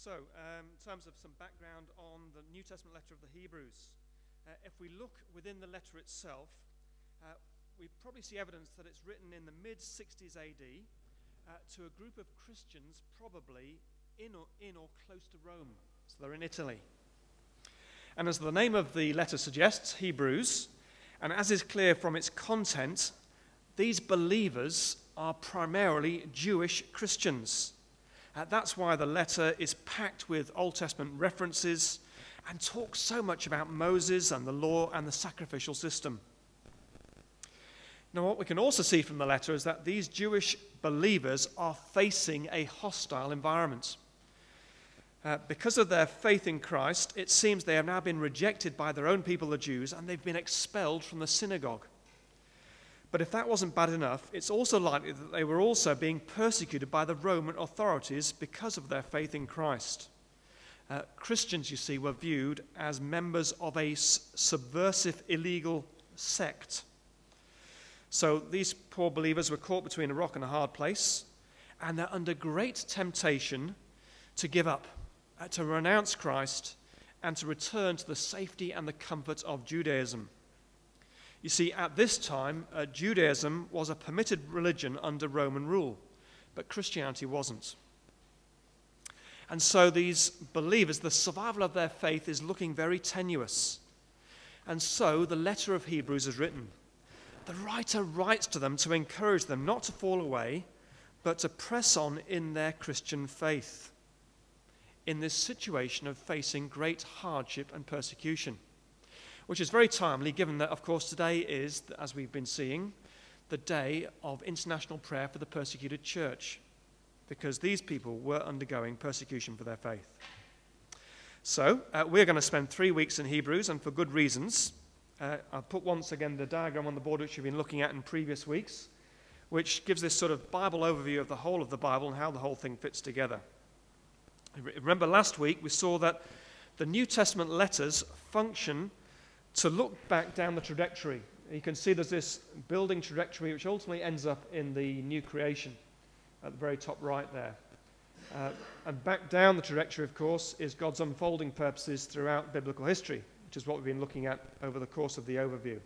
So, um, in terms of some background on the New Testament letter of the Hebrews, uh, if we look within the letter itself, uh, we probably see evidence that it's written in the mid 60s AD uh, to a group of Christians, probably in or, in or close to Rome. So they're in Italy. And as the name of the letter suggests, Hebrews, and as is clear from its content, these believers are primarily Jewish Christians. Uh, that's why the letter is packed with Old Testament references and talks so much about Moses and the law and the sacrificial system. Now, what we can also see from the letter is that these Jewish believers are facing a hostile environment. Uh, because of their faith in Christ, it seems they have now been rejected by their own people, the Jews, and they've been expelled from the synagogue. But if that wasn't bad enough, it's also likely that they were also being persecuted by the Roman authorities because of their faith in Christ. Uh, Christians, you see, were viewed as members of a subversive, illegal sect. So these poor believers were caught between a rock and a hard place, and they're under great temptation to give up, uh, to renounce Christ, and to return to the safety and the comfort of Judaism. You see, at this time, uh, Judaism was a permitted religion under Roman rule, but Christianity wasn't. And so these believers, the survival of their faith is looking very tenuous. And so the letter of Hebrews is written. The writer writes to them to encourage them not to fall away, but to press on in their Christian faith in this situation of facing great hardship and persecution which is very timely given that, of course, today is, as we've been seeing, the day of international prayer for the persecuted church, because these people were undergoing persecution for their faith. So, uh, we're going to spend three weeks in Hebrews, and for good reasons. Uh, I've put once again the diagram on the board which we've been looking at in previous weeks, which gives this sort of Bible overview of the whole of the Bible and how the whole thing fits together. Remember, last week we saw that the New Testament letters function to look back down the trajectory. You can see there's this building trajectory which ultimately ends up in the new creation at the very top right there. Uh, and back down the trajectory, of course, is God's unfolding purposes throughout biblical history, which is what we've been looking at over the course of the overview.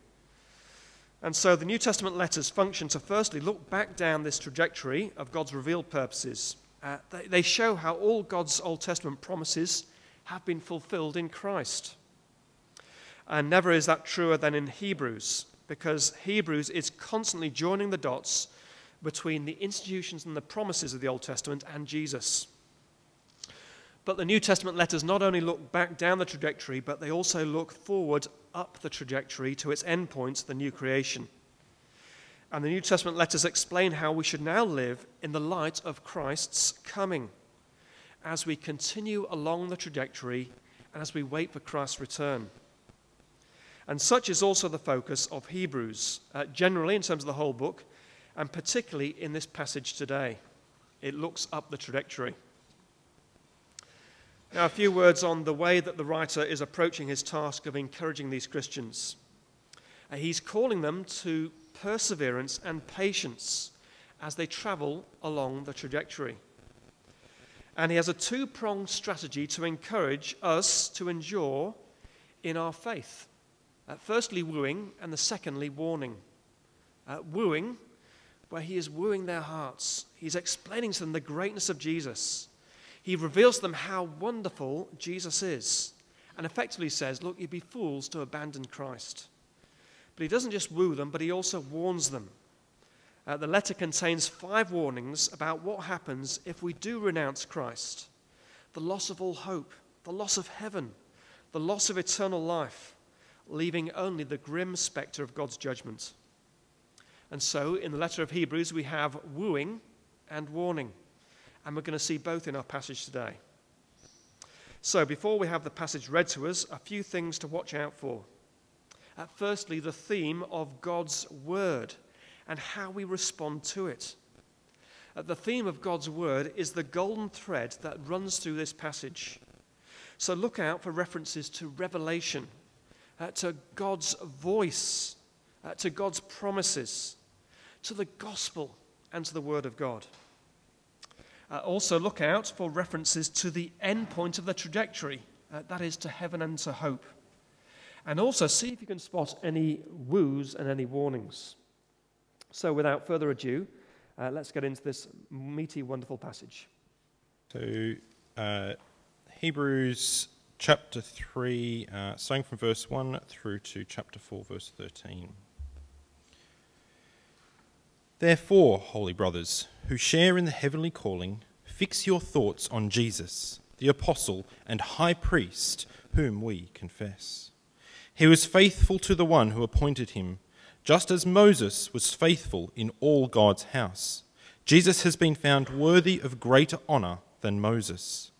And so the New Testament letters function to firstly look back down this trajectory of God's revealed purposes. Uh, they, they show how all God's Old Testament promises have been fulfilled in Christ. And never is that truer than in Hebrews, because Hebrews is constantly joining the dots between the institutions and the promises of the Old Testament and Jesus. But the New Testament letters not only look back down the trajectory, but they also look forward up the trajectory to its endpoint, the new creation. And the New Testament letters explain how we should now live in the light of Christ's coming as we continue along the trajectory and as we wait for Christ's return. And such is also the focus of Hebrews, uh, generally in terms of the whole book, and particularly in this passage today. It looks up the trajectory. Now, a few words on the way that the writer is approaching his task of encouraging these Christians. Uh, he's calling them to perseverance and patience as they travel along the trajectory. And he has a two pronged strategy to encourage us to endure in our faith. Uh, firstly, wooing, and the secondly, warning. Uh, wooing, where he is wooing their hearts. He's explaining to them the greatness of Jesus. He reveals to them how wonderful Jesus is, and effectively says, Look, you'd be fools to abandon Christ. But he doesn't just woo them, but he also warns them. Uh, the letter contains five warnings about what happens if we do renounce Christ the loss of all hope, the loss of heaven, the loss of eternal life leaving only the grim spectre of God's judgment. And so, in the letter of Hebrews, we have wooing and warning. And we're going to see both in our passage today. So, before we have the passage read to us, a few things to watch out for. Uh, firstly, the theme of God's word and how we respond to it. Uh, the theme of God's word is the golden thread that runs through this passage. So, look out for references to revelation uh, to God's voice, uh, to God's promises, to the gospel, and to the word of God. Uh, also, look out for references to the end point of the trajectory, uh, that is, to heaven and to hope. And also, see if you can spot any woos and any warnings. So, without further ado, uh, let's get into this meaty, wonderful passage. So, uh, Hebrews chapter 3, uh, starting from verse 1 through to chapter 4, verse 13. Therefore, holy brothers, who share in the heavenly calling, fix your thoughts on Jesus, the apostle and high priest, whom we confess. He was faithful to the one who appointed him, just as Moses was faithful in all God's house. Jesus has been found worthy of greater honor than Moses.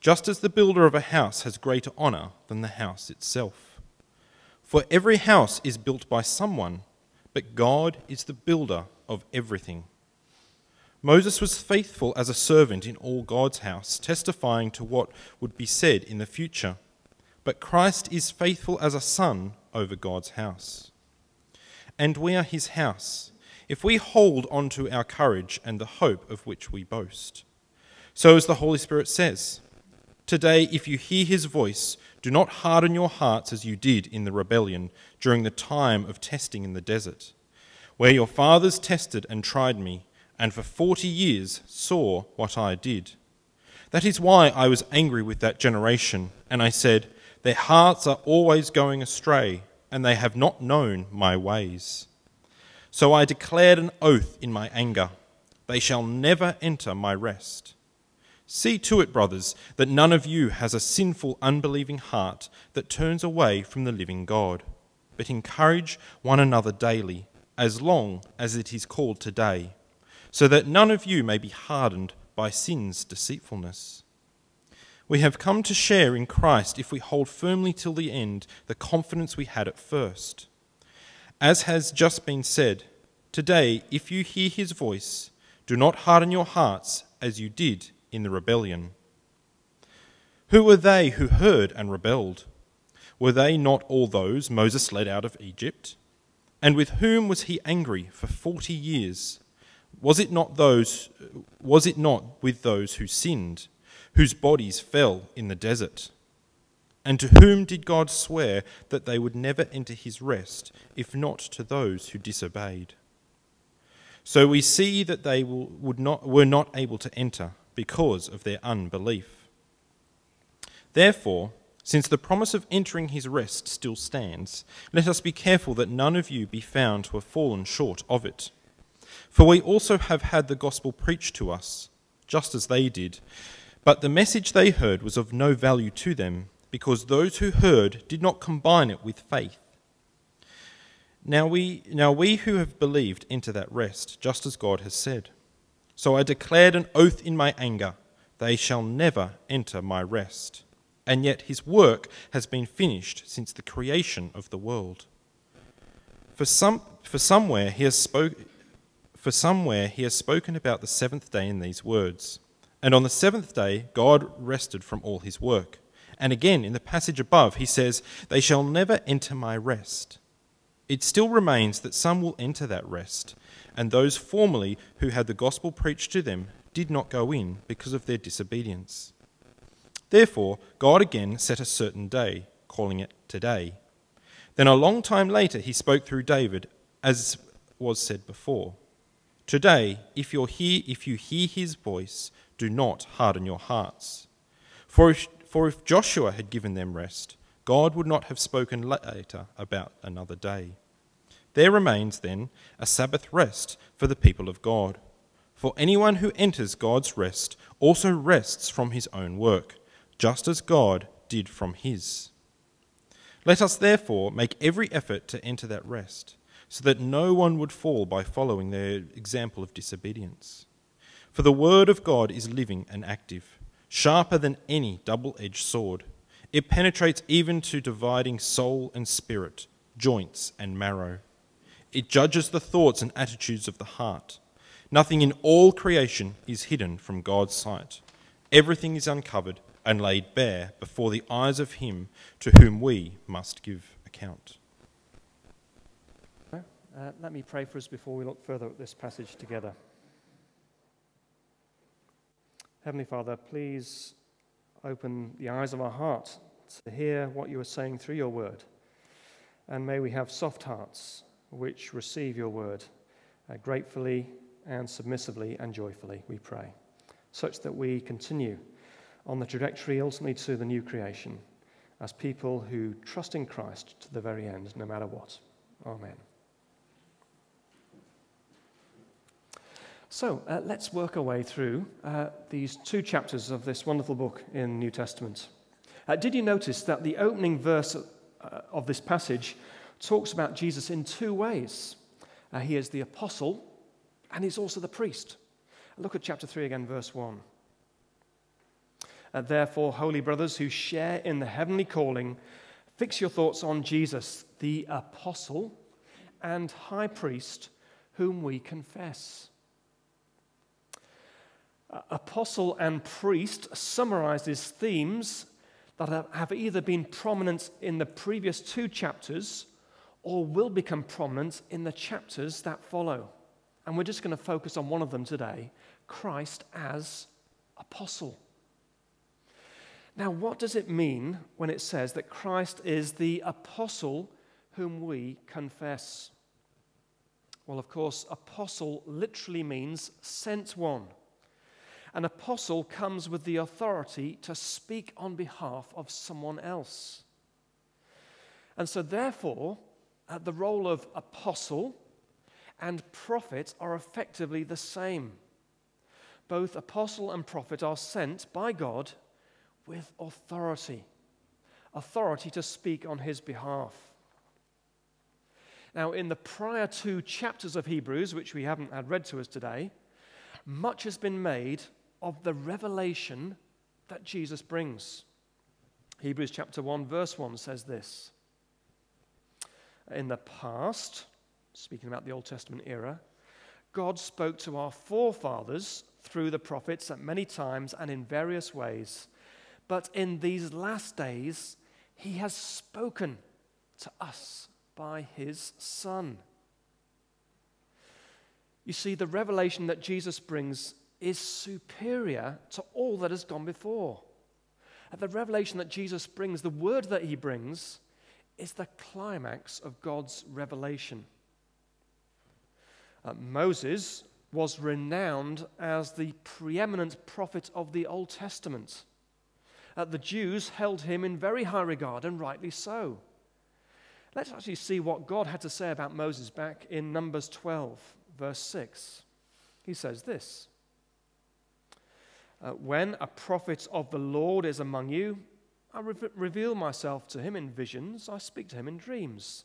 Just as the builder of a house has greater honor than the house itself. For every house is built by someone, but God is the builder of everything. Moses was faithful as a servant in all God's house, testifying to what would be said in the future. But Christ is faithful as a son over God's house. And we are his house, if we hold on to our courage and the hope of which we boast. So as the Holy Spirit says, Today, if you hear his voice, do not harden your hearts as you did in the rebellion during the time of testing in the desert, where your fathers tested and tried me, and for forty years saw what I did. That is why I was angry with that generation, and I said, Their hearts are always going astray, and they have not known my ways. So I declared an oath in my anger They shall never enter my rest. See to it, brothers, that none of you has a sinful, unbelieving heart that turns away from the living God, but encourage one another daily, as long as it is called today, so that none of you may be hardened by sin's deceitfulness. We have come to share in Christ if we hold firmly till the end the confidence we had at first. As has just been said, today, if you hear his voice, do not harden your hearts as you did in the rebellion. Who were they who heard and rebelled? Were they not all those Moses led out of Egypt? And with whom was he angry for forty years? Was it not those was it not with those who sinned, whose bodies fell in the desert? And to whom did God swear that they would never enter his rest, if not to those who disobeyed? So we see that they will, would not, were not able to enter because of their unbelief. Therefore, since the promise of entering his rest still stands, let us be careful that none of you be found to have fallen short of it. For we also have had the gospel preached to us, just as they did. But the message they heard was of no value to them, because those who heard did not combine it with faith. Now we, now we who have believed enter that rest, just as God has said. So I declared an oath in my anger they shall never enter my rest. And yet his work has been finished since the creation of the world. For, some, for, somewhere he has spoke, for somewhere he has spoken about the seventh day in these words. And on the seventh day, God rested from all his work. And again, in the passage above, he says, They shall never enter my rest. It still remains that some will enter that rest, and those formerly who had the gospel preached to them did not go in because of their disobedience. Therefore, God again set a certain day, calling it today. Then a long time later, he spoke through David, as was said before. Today, if, you're here, if you hear his voice, do not harden your hearts. For if, for if Joshua had given them rest, God would not have spoken later about another day. There remains, then, a Sabbath rest for the people of God. For anyone who enters God's rest also rests from his own work, just as God did from his. Let us therefore make every effort to enter that rest, so that no one would fall by following their example of disobedience. For the word of God is living and active, sharper than any double edged sword. It penetrates even to dividing soul and spirit, joints and marrow it judges the thoughts and attitudes of the heart. Nothing in all creation is hidden from God's sight. Everything is uncovered and laid bare before the eyes of Him to whom we must give account. Uh, let me pray for us before we look further at this passage together. Heavenly Father, please open the eyes of our heart to hear what you are saying through your word. And may we have soft hearts which receive your word uh, gratefully and submissively and joyfully, we pray, such that we continue on the trajectory ultimately to the new creation as people who trust in Christ to the very end, no matter what. Amen. So uh, let's work our way through uh, these two chapters of this wonderful book in New Testament. Uh, did you notice that the opening verse uh, of this passage talks about Jesus in two ways? Uh, he is the apostle and he's also the priest. Look at chapter 3 again, verse 1. Uh, therefore, holy brothers who share in the heavenly calling, fix your thoughts on Jesus, the apostle and high priest, whom we confess. Uh, apostle and priest summarizes themes that have either been prominent in the previous two chapters or will become prominent in the chapters that follow. And we're just going to focus on one of them today Christ as apostle. Now, what does it mean when it says that Christ is the apostle whom we confess? Well, of course, apostle literally means sent one. An apostle comes with the authority to speak on behalf of someone else. And so, therefore, uh, the role of apostle and prophet are effectively the same. Both apostle and prophet are sent by God with authority authority to speak on his behalf. Now, in the prior two chapters of Hebrews, which we haven't had read to us today, much has been made of the revelation that Jesus brings. Hebrews chapter 1, verse 1 says this In the past, speaking about the Old Testament era, God spoke to our forefathers through the prophets at many times and in various ways. But in these last days, he has spoken to us by his Son. You see, the revelation that Jesus brings is superior to all that has gone before. And the revelation that Jesus brings, the word that he brings, is the climax of God's revelation. Uh, Moses was renowned as the preeminent prophet of the Old Testament. Uh, the Jews held him in very high regard, and rightly so. Let's actually see what God had to say about Moses back in Numbers 12, verse 6. He says this uh, When a prophet of the Lord is among you, I re- reveal myself to him in visions, I speak to him in dreams.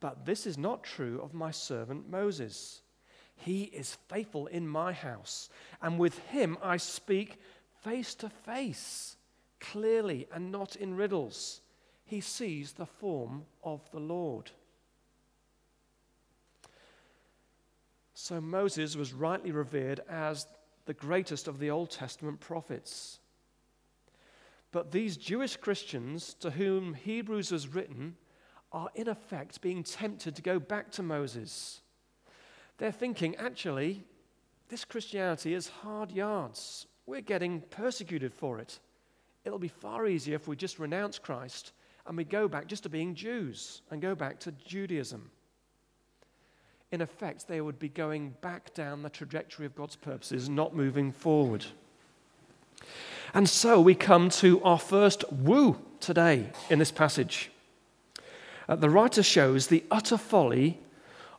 But this is not true of my servant Moses. He is faithful in my house, and with him I speak face to face, clearly and not in riddles. He sees the form of the Lord. So Moses was rightly revered as the greatest of the Old Testament prophets. But these Jewish Christians to whom Hebrews was written are in effect being tempted to go back to Moses. They're thinking, actually, this Christianity is hard yards. We're getting persecuted for it. It'll be far easier if we just renounce Christ and we go back just to being Jews and go back to Judaism. In effect, they would be going back down the trajectory of God's purposes, not moving forward. And so we come to our first woo today in this passage. Uh, the writer shows the utter folly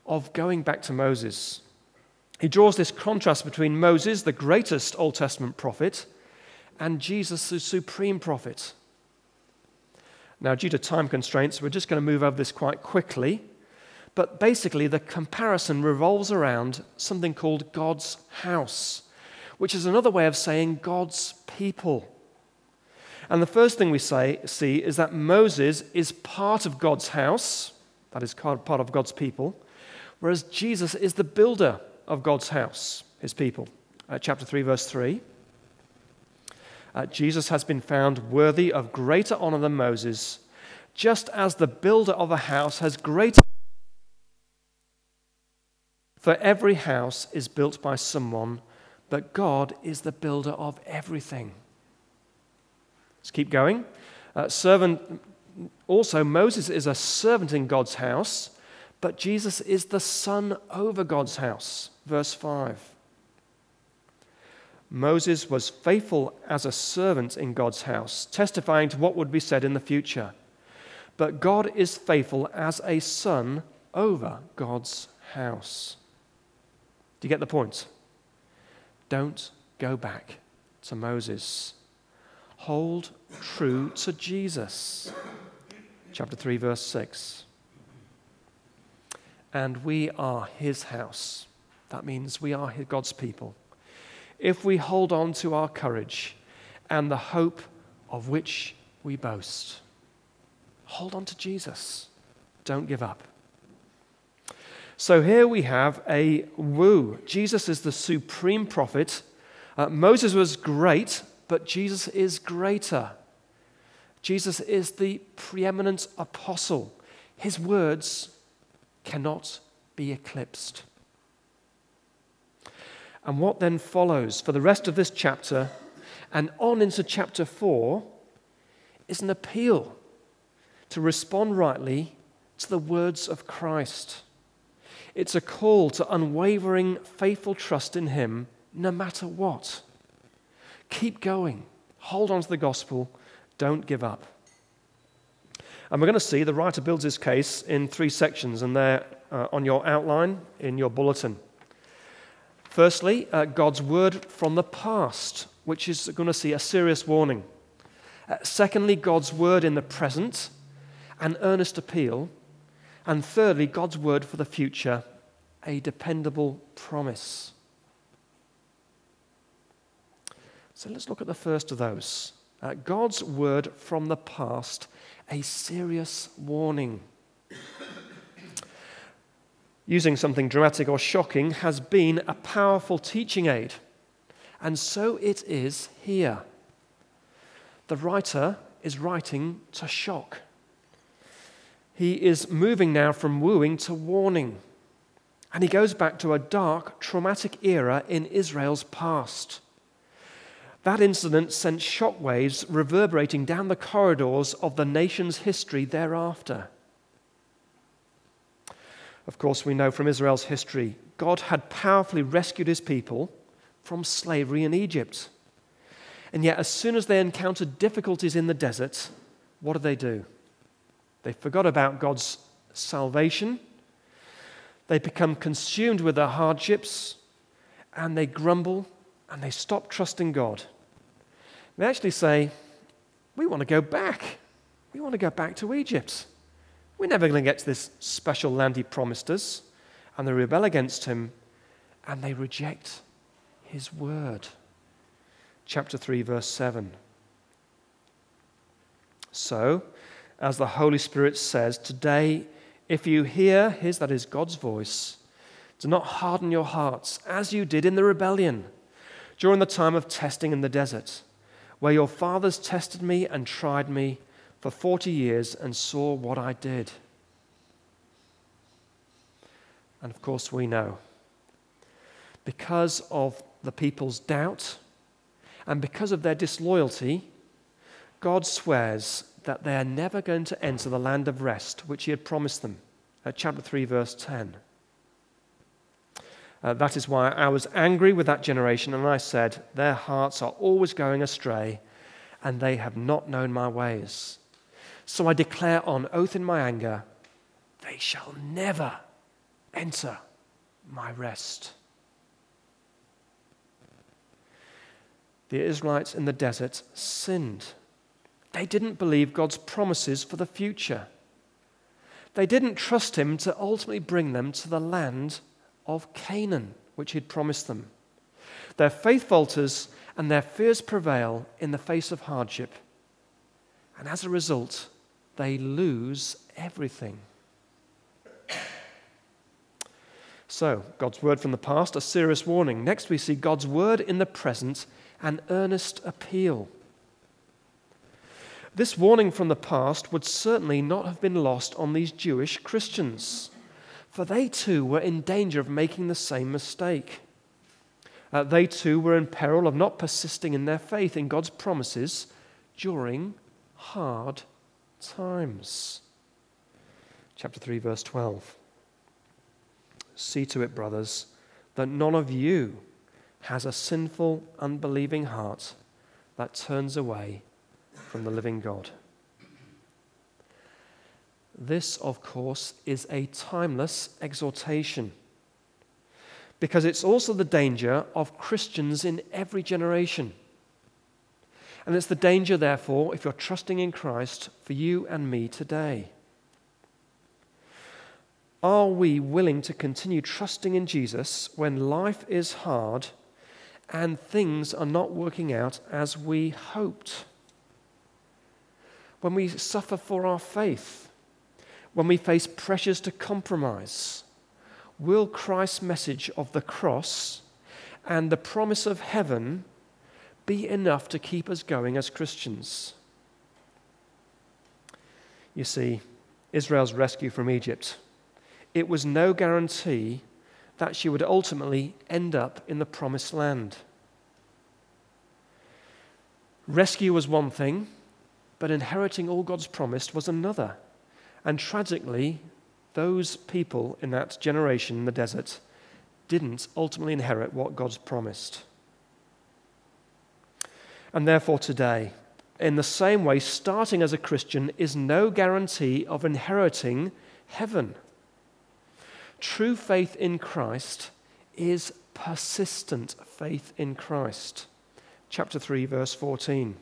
of going back to Moses. He draws this contrast between Moses, the greatest Old Testament prophet, and Jesus, the supreme prophet. Now, due to time constraints, we're just going to move over this quite quickly. But basically, the comparison revolves around something called God's house, which is another way of saying God's people. And the first thing we say, see is that Moses is part of God's house, that is part of God's people, whereas Jesus is the builder of God's house, his people. Uh, chapter 3, verse 3. Uh, Jesus has been found worthy of greater honor than Moses, just as the builder of a house has greater. For every house is built by someone, but God is the builder of everything. Let's keep going. Uh, servant, also, Moses is a servant in God's house, but Jesus is the son over God's house. Verse 5. Moses was faithful as a servant in God's house, testifying to what would be said in the future. But God is faithful as a son over God's house. Do you get the point? Don't go back to Moses. Hold true to Jesus. Chapter 3, verse 6. And we are his house. That means we are God's people. If we hold on to our courage and the hope of which we boast, hold on to Jesus. Don't give up. So here we have a woo. Jesus is the supreme prophet. Uh, Moses was great, but Jesus is greater. Jesus is the preeminent apostle. His words cannot be eclipsed. And what then follows for the rest of this chapter and on into chapter 4 is an appeal to respond rightly to the words of Christ. It's a call to unwavering, faithful trust in Him no matter what. Keep going. Hold on to the gospel. Don't give up. And we're going to see the writer builds his case in three sections, and they're uh, on your outline in your bulletin. Firstly, uh, God's word from the past, which is going to see a serious warning. Uh, secondly, God's word in the present, an earnest appeal. And thirdly, God's word for the future, a dependable promise. So let's look at the first of those uh, God's word from the past, a serious warning. Using something dramatic or shocking has been a powerful teaching aid, and so it is here. The writer is writing to shock. He is moving now from wooing to warning. And he goes back to a dark, traumatic era in Israel's past. That incident sent shockwaves reverberating down the corridors of the nation's history thereafter. Of course, we know from Israel's history, God had powerfully rescued his people from slavery in Egypt. And yet, as soon as they encountered difficulties in the desert, what did they do? They forgot about God's salvation. They become consumed with their hardships and they grumble and they stop trusting God. They actually say, We want to go back. We want to go back to Egypt. We're never going to get to this special land he promised us. And they rebel against him and they reject his word. Chapter 3, verse 7. So, as the Holy Spirit says, today, if you hear his, that is God's voice, do not harden your hearts as you did in the rebellion during the time of testing in the desert where your fathers tested me and tried me for 40 years and saw what I did. And of course, we know. Because of the people's doubt and because of their disloyalty, God swears that they are never going to enter the land of rest which He had promised them. At chapter 3, verse 10. Uh, that is why I was angry with that generation, and I said, Their hearts are always going astray, and they have not known my ways. So I declare on oath in my anger, They shall never enter my rest. The Israelites in the desert sinned. They didn't believe God's promises for the future. They didn't trust Him to ultimately bring them to the land of Canaan, which he'd promised them. Their faith falters and their fears prevail in the face of hardship. And as a result, they lose everything. So, God's word from the past, a serious warning. Next, we see God's word in the present, an earnest appeal. This warning from the past would certainly not have been lost on these Jewish Christians for they too were in danger of making the same mistake. uh, they too were in peril of not persisting in their faith in God's promises during hard times. Chapter 3, verse 12. See to it, brothers, that none of you has a sinful, unbelieving heart that turns away from the living God. This, of course, is a timeless exhortation because it's also the danger of Christians in every generation. And it's the danger, therefore, if you're trusting in Christ, for you and me today. Are we willing to continue trusting in Jesus when life is hard and things are not working out as we hoped? When we suffer for our faith, when we face pressures to compromise, will Christ's message of the cross and the promise of heaven be enough to keep us going as Christians? You see, Israel's rescue from Egypt, it was no guarantee that she would ultimately end up in the promised land. Rescue was one thing, but inheriting all God's promised was another. And tragically, those people in that generation in the desert didn't ultimately inherit what God's promised. And therefore, today, in the same way, starting as a Christian is no guarantee of inheriting heaven. True faith in Christ is persistent faith in Christ. Chapter 3, verse 14.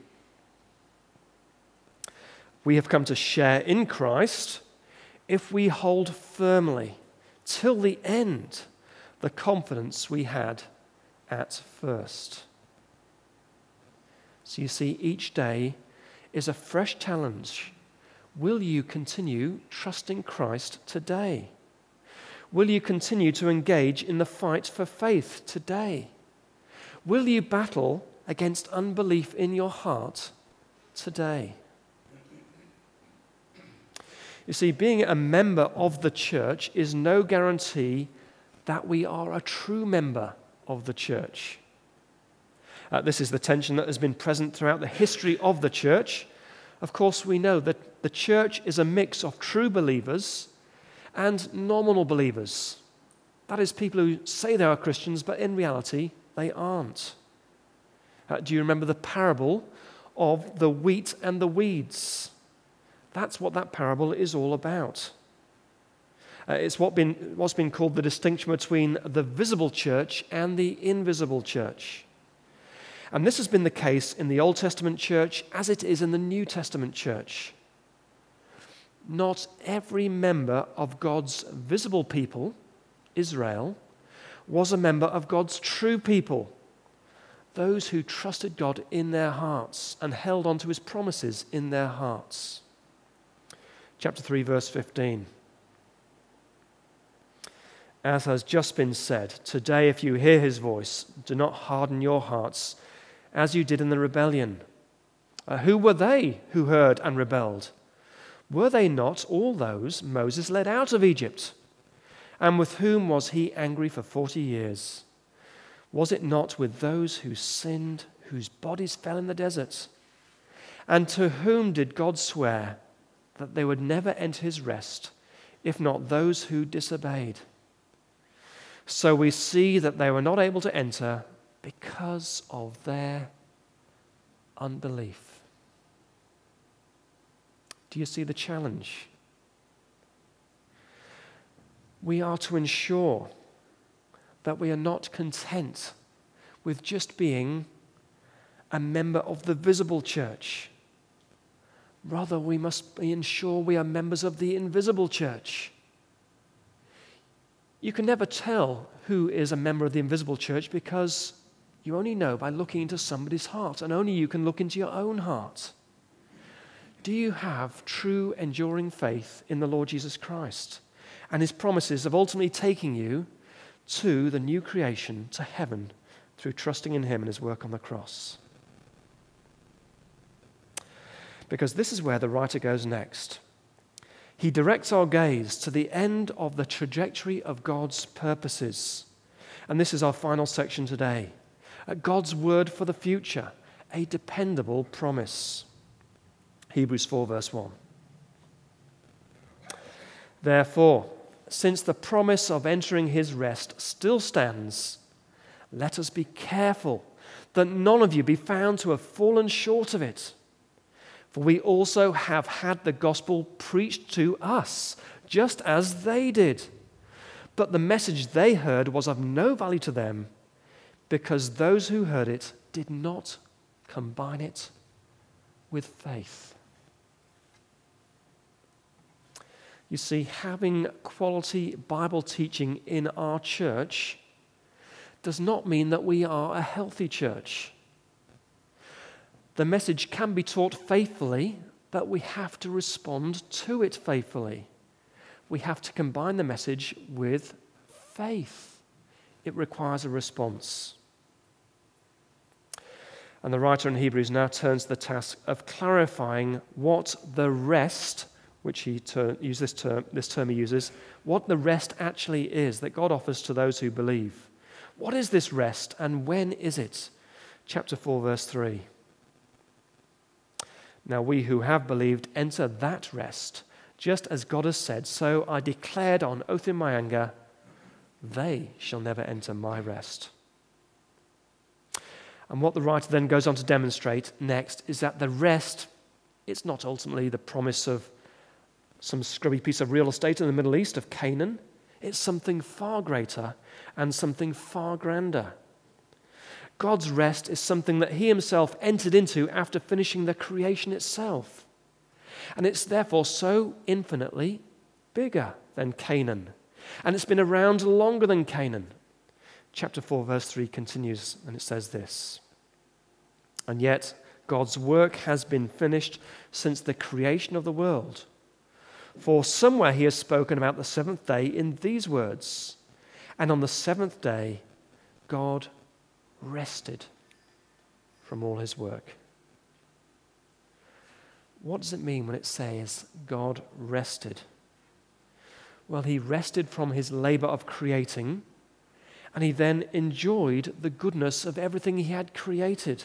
We have come to share in Christ if we hold firmly till the end the confidence we had at first. So you see, each day is a fresh challenge. Will you continue trusting Christ today? Will you continue to engage in the fight for faith today? Will you battle against unbelief in your heart today? You see, being a member of the church is no guarantee that we are a true member of the church. Uh, this is the tension that has been present throughout the history of the church. Of course, we know that the church is a mix of true believers and nominal believers. That is, people who say they are Christians, but in reality, they aren't. Uh, do you remember the parable of the wheat and the weeds? That's what that parable is all about. Uh, it's what been, what's been called the distinction between the visible church and the invisible church. And this has been the case in the Old Testament church as it is in the New Testament church. Not every member of God's visible people, Israel, was a member of God's true people, those who trusted God in their hearts and held on to his promises in their hearts chapter 3, verse 15. As has just been said, today, if you hear his voice, do not harden your hearts as you did in the rebellion. Uh, who were they who heard and rebelled? Were they not all those Moses led out of Egypt? And with whom was he angry for 40 years? Was it not with those who sinned, whose bodies fell in the desert? And to whom did God swear? That they would never enter his rest, if not those who disobeyed. So we see that they were not able to enter because of their unbelief. Do you see the challenge? We are to ensure that we are not content with just being a member of the visible church Rather, we must ensure we are members of the invisible church. You can never tell who is a member of the invisible church because you only know by looking into somebody's heart, and only you can look into your own heart. Do you have true, enduring faith in the Lord Jesus Christ and his promises of ultimately taking you to the new creation, to heaven, through trusting in him and his work on the cross? Because this is where the writer goes next. He directs our gaze to the end of the trajectory of God's purposes. And this is our final section today God's word for the future, a dependable promise. Hebrews 4, verse 1. Therefore, since the promise of entering his rest still stands, let us be careful that none of you be found to have fallen short of it. For we also have had the gospel preached to us, just as they did. But the message they heard was of no value to them, because those who heard it did not combine it with faith. You see, having quality Bible teaching in our church does not mean that we are a healthy church. The message can be taught faithfully, but we have to respond to it faithfully. We have to combine the message with faith. It requires a response. And the writer in Hebrews now turns to the task of clarifying what the rest, which he ter- use this term, this term he uses, what the rest actually is that God offers to those who believe. What is this rest and when is it? Chapter 4, verse 3. Now we who have believed enter that rest, just as God has said, So I declared on oath in my anger, they shall never enter my rest. And what the writer then goes on to demonstrate next is that the rest, it's not ultimately the promise of some scrubby piece of real estate in the Middle East of Canaan. It's something far greater and something far grander. God's rest is something that He Himself entered into after finishing the creation itself. And it's therefore so infinitely bigger than Canaan. And it's been around longer than Canaan. Chapter 4, verse 3 continues, and it says this And yet, God's work has been finished since the creation of the world. For somewhere he has spoken about the seventh day in these words And on the seventh day, God rested from all his work. What does it mean when it says God rested? Well, he rested from his labor of creating, and he then enjoyed the goodness of everything he had created.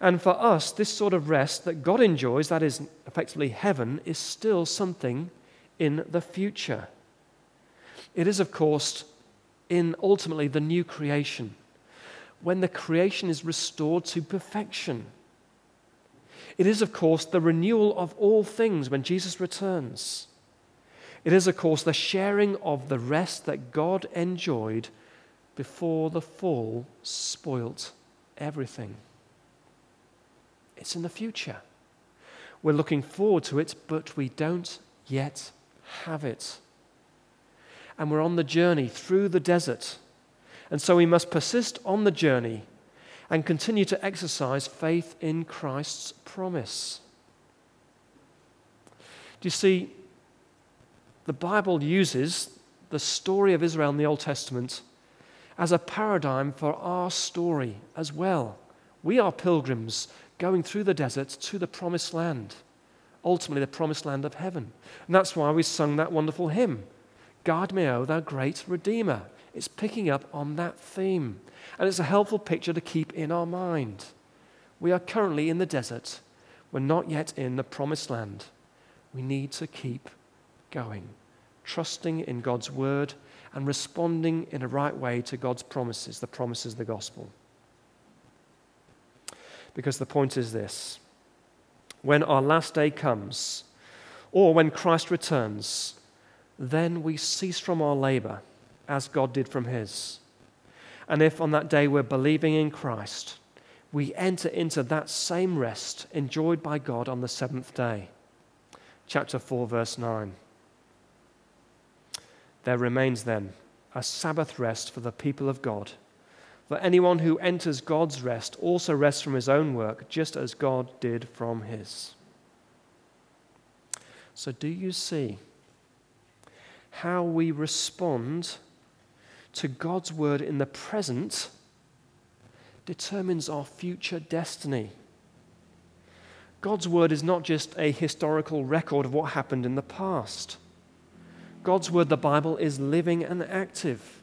And for us, this sort of rest that God enjoys, that is effectively heaven, is still something in the future. It is, of course, in ultimately the new creation, when the creation is restored to perfection. It is, of course, the renewal of all things when Jesus returns. It is, of course, the sharing of the rest that God enjoyed before the fall spoilt everything. It's in the future. We're looking forward to it, but we don't yet have it. And we're on the journey through the desert. And so we must persist on the journey and continue to exercise faith in Christ's promise. Do you see, the Bible uses the story of Israel in the Old Testament as a paradigm for our story as well. We are pilgrims going through the desert to the promised land, ultimately, the promised land of heaven. And that's why we sung that wonderful hymn Guard me, O thou great Redeemer. It's picking up on that theme. And it's a helpful picture to keep in our mind. We are currently in the desert. We're not yet in the promised land. We need to keep going, trusting in God's word and responding in a right way to God's promises, the promises of the gospel. Because the point is this when our last day comes, or when Christ returns, then we cease from our labor as God did from his. And if on that day we're believing in Christ, we enter into that same rest enjoyed by God on the seventh day. Chapter 4, verse 9. There remains then a Sabbath rest for the people of God for anyone who enters God's rest also rests from his own work, just as God did from his. So, do you see how we respond to God's word in the present determines our future destiny? God's word is not just a historical record of what happened in the past. God's word, the Bible, is living and active.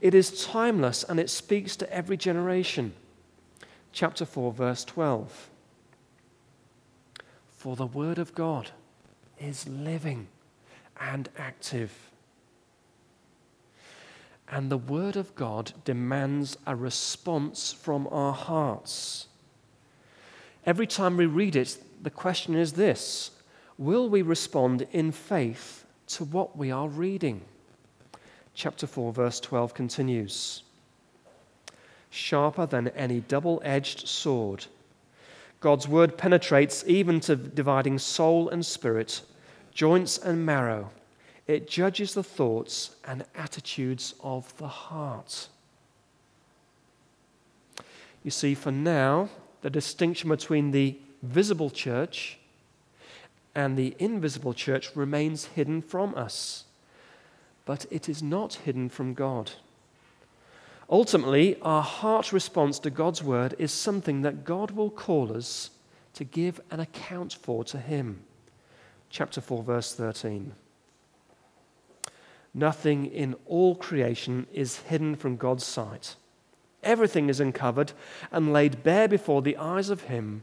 It is timeless and it speaks to every generation. Chapter 4, verse 12. For the Word of God is living and active. And the Word of God demands a response from our hearts. Every time we read it, the question is this Will we respond in faith to what we are reading? Chapter 4, verse 12 continues Sharper than any double edged sword God's word penetrates even to dividing soul and spirit, joints and marrow. It judges the thoughts and attitudes of the heart. You see, for now, the distinction between the visible church and the invisible church remains hidden from us, but it is not hidden from God. Ultimately, our heart response to God's word is something that God will call us to give an account for to Him. Chapter 4, verse 13. Nothing in all creation is hidden from God's sight. Everything is uncovered and laid bare before the eyes of Him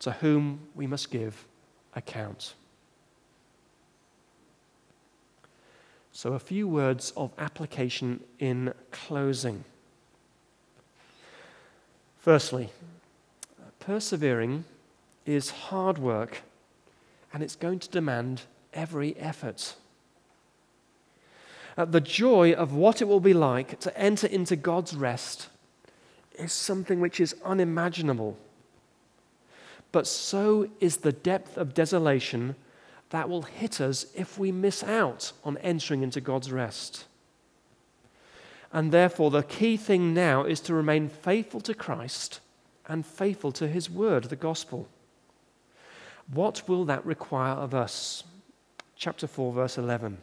to whom we must give account. So, a few words of application in closing. Firstly, persevering is hard work and it's going to demand every effort. Uh, the joy of what it will be like to enter into God's rest is something which is unimaginable. But so is the depth of desolation that will hit us if we miss out on entering into God's rest. And therefore, the key thing now is to remain faithful to Christ and faithful to his word, the gospel. What will that require of us? Chapter 4, verse 11.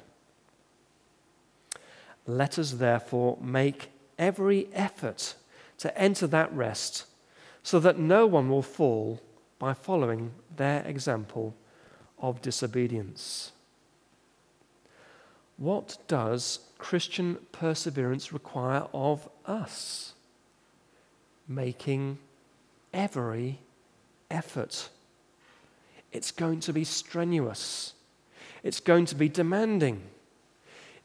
Let us therefore make every effort to enter that rest, so that no one will fall by following their example of disobedience. What does Christian perseverance require of us? Making every effort. It's going to be strenuous, it's going to be demanding.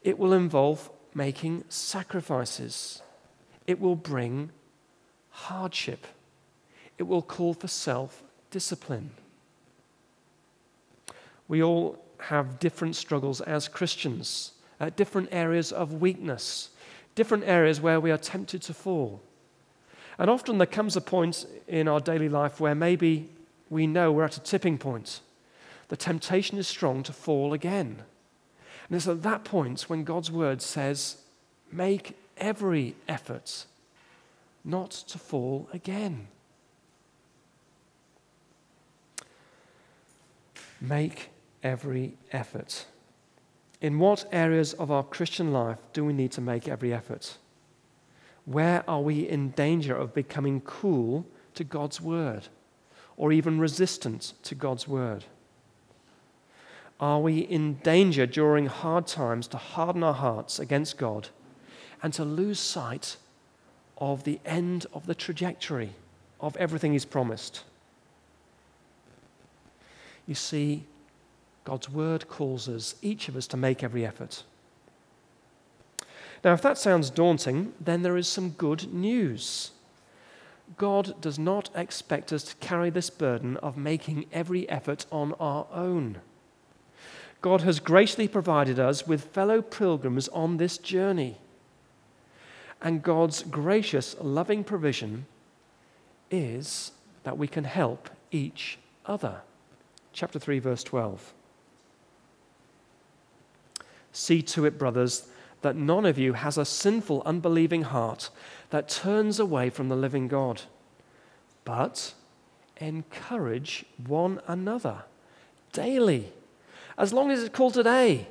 It will involve making sacrifices, it will bring hardship, it will call for self discipline. We all have different struggles as Christians, uh, different areas of weakness, different areas where we are tempted to fall. And often there comes a point in our daily life where maybe we know we're at a tipping point. The temptation is strong to fall again. And it's at that point when God's word says, make every effort not to fall again. Make every effort. In what areas of our Christian life do we need to make every effort? Where are we in danger of becoming cool to God's word or even resistant to God's word? Are we in danger during hard times to harden our hearts against God and to lose sight of the end of the trajectory of everything He's promised? You see, God's word calls us, each of us, to make every effort. Now, if that sounds daunting, then there is some good news. God does not expect us to carry this burden of making every effort on our own. God has graciously provided us with fellow pilgrims on this journey. And God's gracious, loving provision is that we can help each other. Chapter 3, verse 12. See to it, brothers, that none of you has a sinful, unbelieving heart that turns away from the living God, but encourage one another daily, as long as it's called today,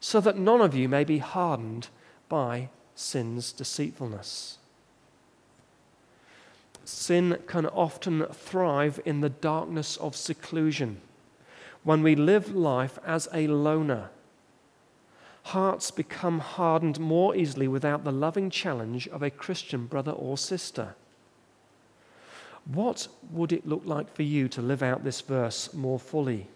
so that none of you may be hardened by sin's deceitfulness. Sin can often thrive in the darkness of seclusion when we live life as a loner Hearts become hardened more easily without the loving challenge of a Christian brother or sister. What would it look like for you to live out this verse more fully?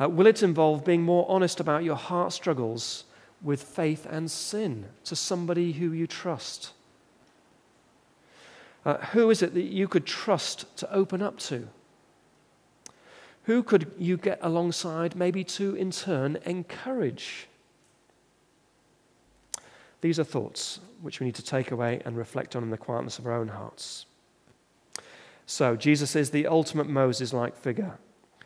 Uh, will it involve being more honest about your heart struggles with faith and sin to somebody who you trust? Uh, who is it that you could trust to open up to? Who could you get alongside, maybe to in turn encourage? These are thoughts which we need to take away and reflect on in the quietness of our own hearts. So, Jesus is the ultimate Moses like figure.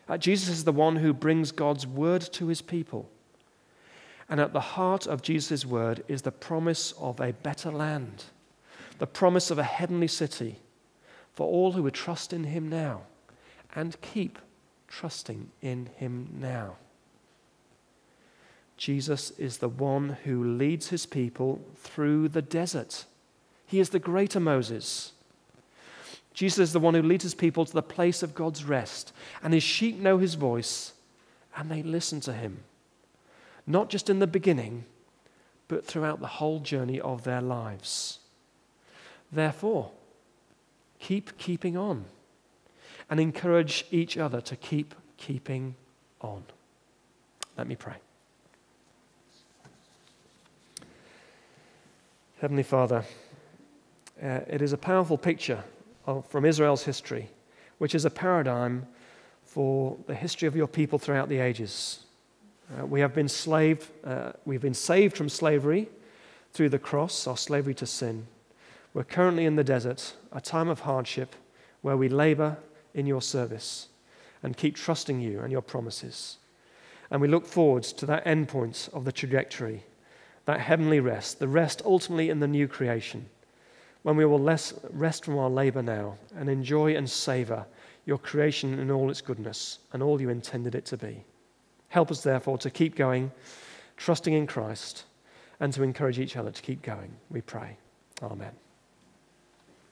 Uh, Jesus is the one who brings God's word to his people. And at the heart of Jesus' word is the promise of a better land, the promise of a heavenly city for all who would trust in him now and keep trusting in him now. Jesus is the one who leads his people through the desert. He is the greater Moses. Jesus is the one who leads his people to the place of God's rest, and his sheep know his voice and they listen to him. Not just in the beginning, but throughout the whole journey of their lives. Therefore, keep keeping on and encourage each other to keep keeping on. Let me pray. Heavenly Father, uh, it is a powerful picture of, from Israel's history, which is a paradigm for the history of your people throughout the ages. Uh, we have been slaved, uh, we've been saved from slavery through the cross, our slavery to sin. We're currently in the desert, a time of hardship where we labor in your service and keep trusting you and your promises. And we look forward to that end point of the trajectory that heavenly rest, the rest ultimately in the new creation, when we will rest from our labor now and enjoy and savor your creation in all its goodness and all you intended it to be. Help us, therefore, to keep going, trusting in Christ, and to encourage each other to keep going, we pray. Amen.